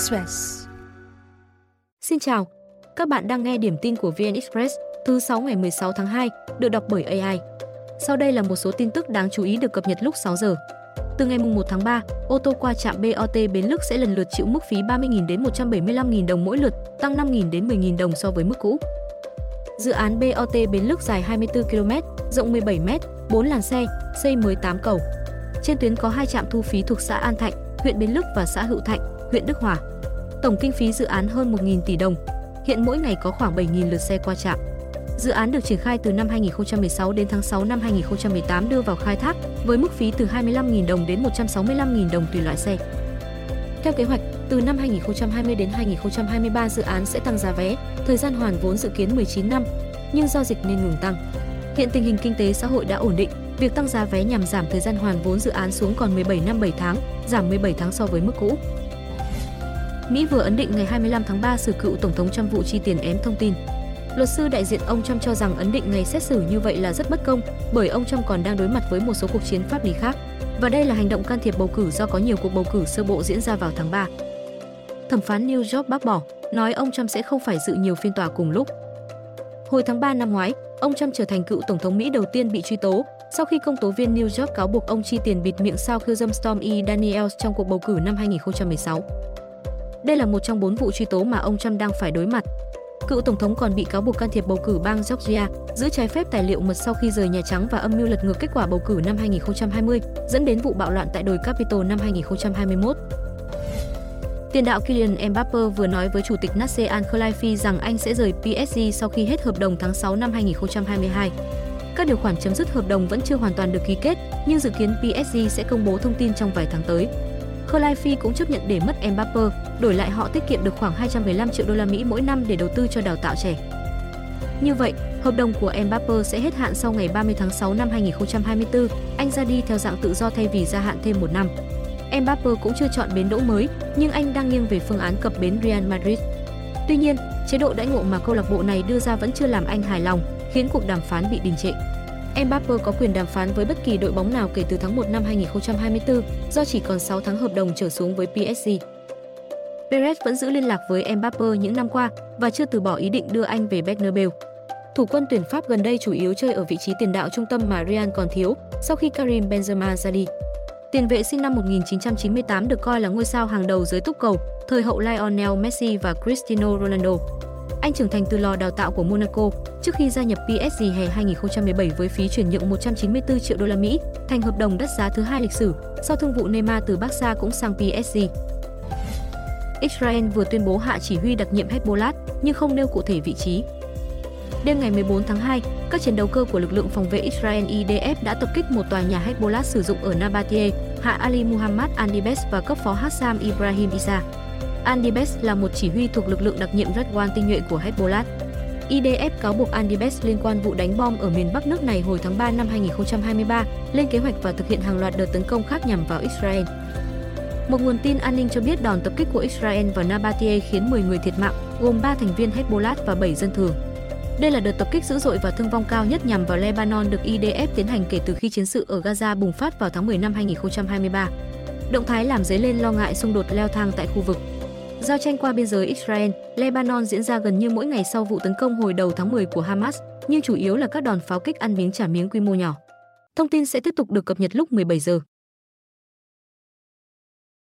Express. Xin chào, các bạn đang nghe điểm tin của VN Express thứ 6 ngày 16 tháng 2, được đọc bởi AI. Sau đây là một số tin tức đáng chú ý được cập nhật lúc 6 giờ. Từ ngày 1 tháng 3, ô tô qua trạm BOT Bến Lức sẽ lần lượt chịu mức phí 30.000 đến 175.000 đồng mỗi lượt, tăng 5.000 đến 10.000 đồng so với mức cũ. Dự án BOT Bến Lức dài 24 km, rộng 17 m, 4 làn xe, xây mới 8 cầu. Trên tuyến có hai trạm thu phí thuộc xã An Thạnh, huyện Bến Lức và xã Hữu Thạnh, huyện Đức Hòa. Tổng kinh phí dự án hơn 1.000 tỷ đồng. Hiện mỗi ngày có khoảng 7.000 lượt xe qua trạm. Dự án được triển khai từ năm 2016 đến tháng 6 năm 2018 đưa vào khai thác với mức phí từ 25.000 đồng đến 165.000 đồng tùy loại xe. Theo kế hoạch, từ năm 2020 đến 2023 dự án sẽ tăng giá vé, thời gian hoàn vốn dự kiến 19 năm, nhưng do dịch nên ngừng tăng. Hiện tình hình kinh tế xã hội đã ổn định, việc tăng giá vé nhằm giảm thời gian hoàn vốn dự án xuống còn 17 năm 7 tháng, giảm 17 tháng so với mức cũ. Mỹ vừa ấn định ngày 25 tháng 3 xử cựu Tổng thống Trump vụ chi tiền ém thông tin. Luật sư đại diện ông Trump cho rằng ấn định ngày xét xử như vậy là rất bất công, bởi ông Trump còn đang đối mặt với một số cuộc chiến pháp lý khác. Và đây là hành động can thiệp bầu cử do có nhiều cuộc bầu cử sơ bộ diễn ra vào tháng 3. Thẩm phán New York bác bỏ, nói ông Trump sẽ không phải dự nhiều phiên tòa cùng lúc. Hồi tháng 3 năm ngoái, ông Trump trở thành cựu tổng thống Mỹ đầu tiên bị truy tố sau khi công tố viên New York cáo buộc ông chi tiền bịt miệng sao khiêu dâm Stormy e. Daniels trong cuộc bầu cử năm 2016. Đây là một trong bốn vụ truy tố mà ông Trump đang phải đối mặt. Cựu tổng thống còn bị cáo buộc can thiệp bầu cử bang Georgia, giữ trái phép tài liệu mật sau khi rời Nhà Trắng và âm mưu lật ngược kết quả bầu cử năm 2020, dẫn đến vụ bạo loạn tại đồi Capitol năm 2021. Tiền đạo Kylian Mbappe vừa nói với chủ tịch Nasser Al-Khelaifi rằng anh sẽ rời PSG sau khi hết hợp đồng tháng 6 năm 2022. Các điều khoản chấm dứt hợp đồng vẫn chưa hoàn toàn được ký kết, nhưng dự kiến PSG sẽ công bố thông tin trong vài tháng tới. Khelaifi cũng chấp nhận để mất Mbappe, đổi lại họ tiết kiệm được khoảng 215 triệu đô la Mỹ mỗi năm để đầu tư cho đào tạo trẻ. Như vậy, hợp đồng của Mbappe sẽ hết hạn sau ngày 30 tháng 6 năm 2024, anh ra đi theo dạng tự do thay vì gia hạn thêm một năm. Mbappe cũng chưa chọn bến đỗ mới, nhưng anh đang nghiêng về phương án cập bến Real Madrid. Tuy nhiên, chế độ đãi ngộ mà câu lạc bộ này đưa ra vẫn chưa làm anh hài lòng, khiến cuộc đàm phán bị đình trệ. Mbappe có quyền đàm phán với bất kỳ đội bóng nào kể từ tháng 1 năm 2024 do chỉ còn 6 tháng hợp đồng trở xuống với PSG. Perez vẫn giữ liên lạc với Mbappe những năm qua và chưa từ bỏ ý định đưa anh về Bernabeu. Thủ quân tuyển Pháp gần đây chủ yếu chơi ở vị trí tiền đạo trung tâm mà Real còn thiếu sau khi Karim Benzema ra đi. Tiền vệ sinh năm 1998 được coi là ngôi sao hàng đầu dưới túc cầu, thời hậu Lionel Messi và Cristiano Ronaldo. Anh trưởng thành từ lò đào tạo của Monaco trước khi gia nhập PSG hè 2017 với phí chuyển nhượng 194 triệu đô la Mỹ, thành hợp đồng đắt giá thứ hai lịch sử sau thương vụ Neymar từ Barca cũng sang PSG. Israel vừa tuyên bố hạ chỉ huy đặc nhiệm Hezbollah nhưng không nêu cụ thể vị trí. Đêm ngày 14 tháng 2, các chiến đấu cơ của lực lượng phòng vệ Israel IDF đã tập kích một tòa nhà Hezbollah sử dụng ở Nabatie, hạ Ali Muhammad Andibes và cấp phó Hassam Ibrahim Isa. Andibes là một chỉ huy thuộc lực lượng đặc nhiệm Redwan tinh nhuệ của Hezbollah. IDF cáo buộc Andibes liên quan vụ đánh bom ở miền Bắc nước này hồi tháng 3 năm 2023, lên kế hoạch và thực hiện hàng loạt đợt tấn công khác nhằm vào Israel. Một nguồn tin an ninh cho biết đòn tập kích của Israel vào Nabatie khiến 10 người thiệt mạng, gồm 3 thành viên Hezbollah và 7 dân thường. Đây là đợt tập kích dữ dội và thương vong cao nhất nhằm vào Lebanon được IDF tiến hành kể từ khi chiến sự ở Gaza bùng phát vào tháng 10 năm 2023. Động thái làm dấy lên lo ngại xung đột leo thang tại khu vực. Giao tranh qua biên giới Israel, Lebanon diễn ra gần như mỗi ngày sau vụ tấn công hồi đầu tháng 10 của Hamas, nhưng chủ yếu là các đòn pháo kích ăn miếng trả miếng quy mô nhỏ. Thông tin sẽ tiếp tục được cập nhật lúc 17 giờ.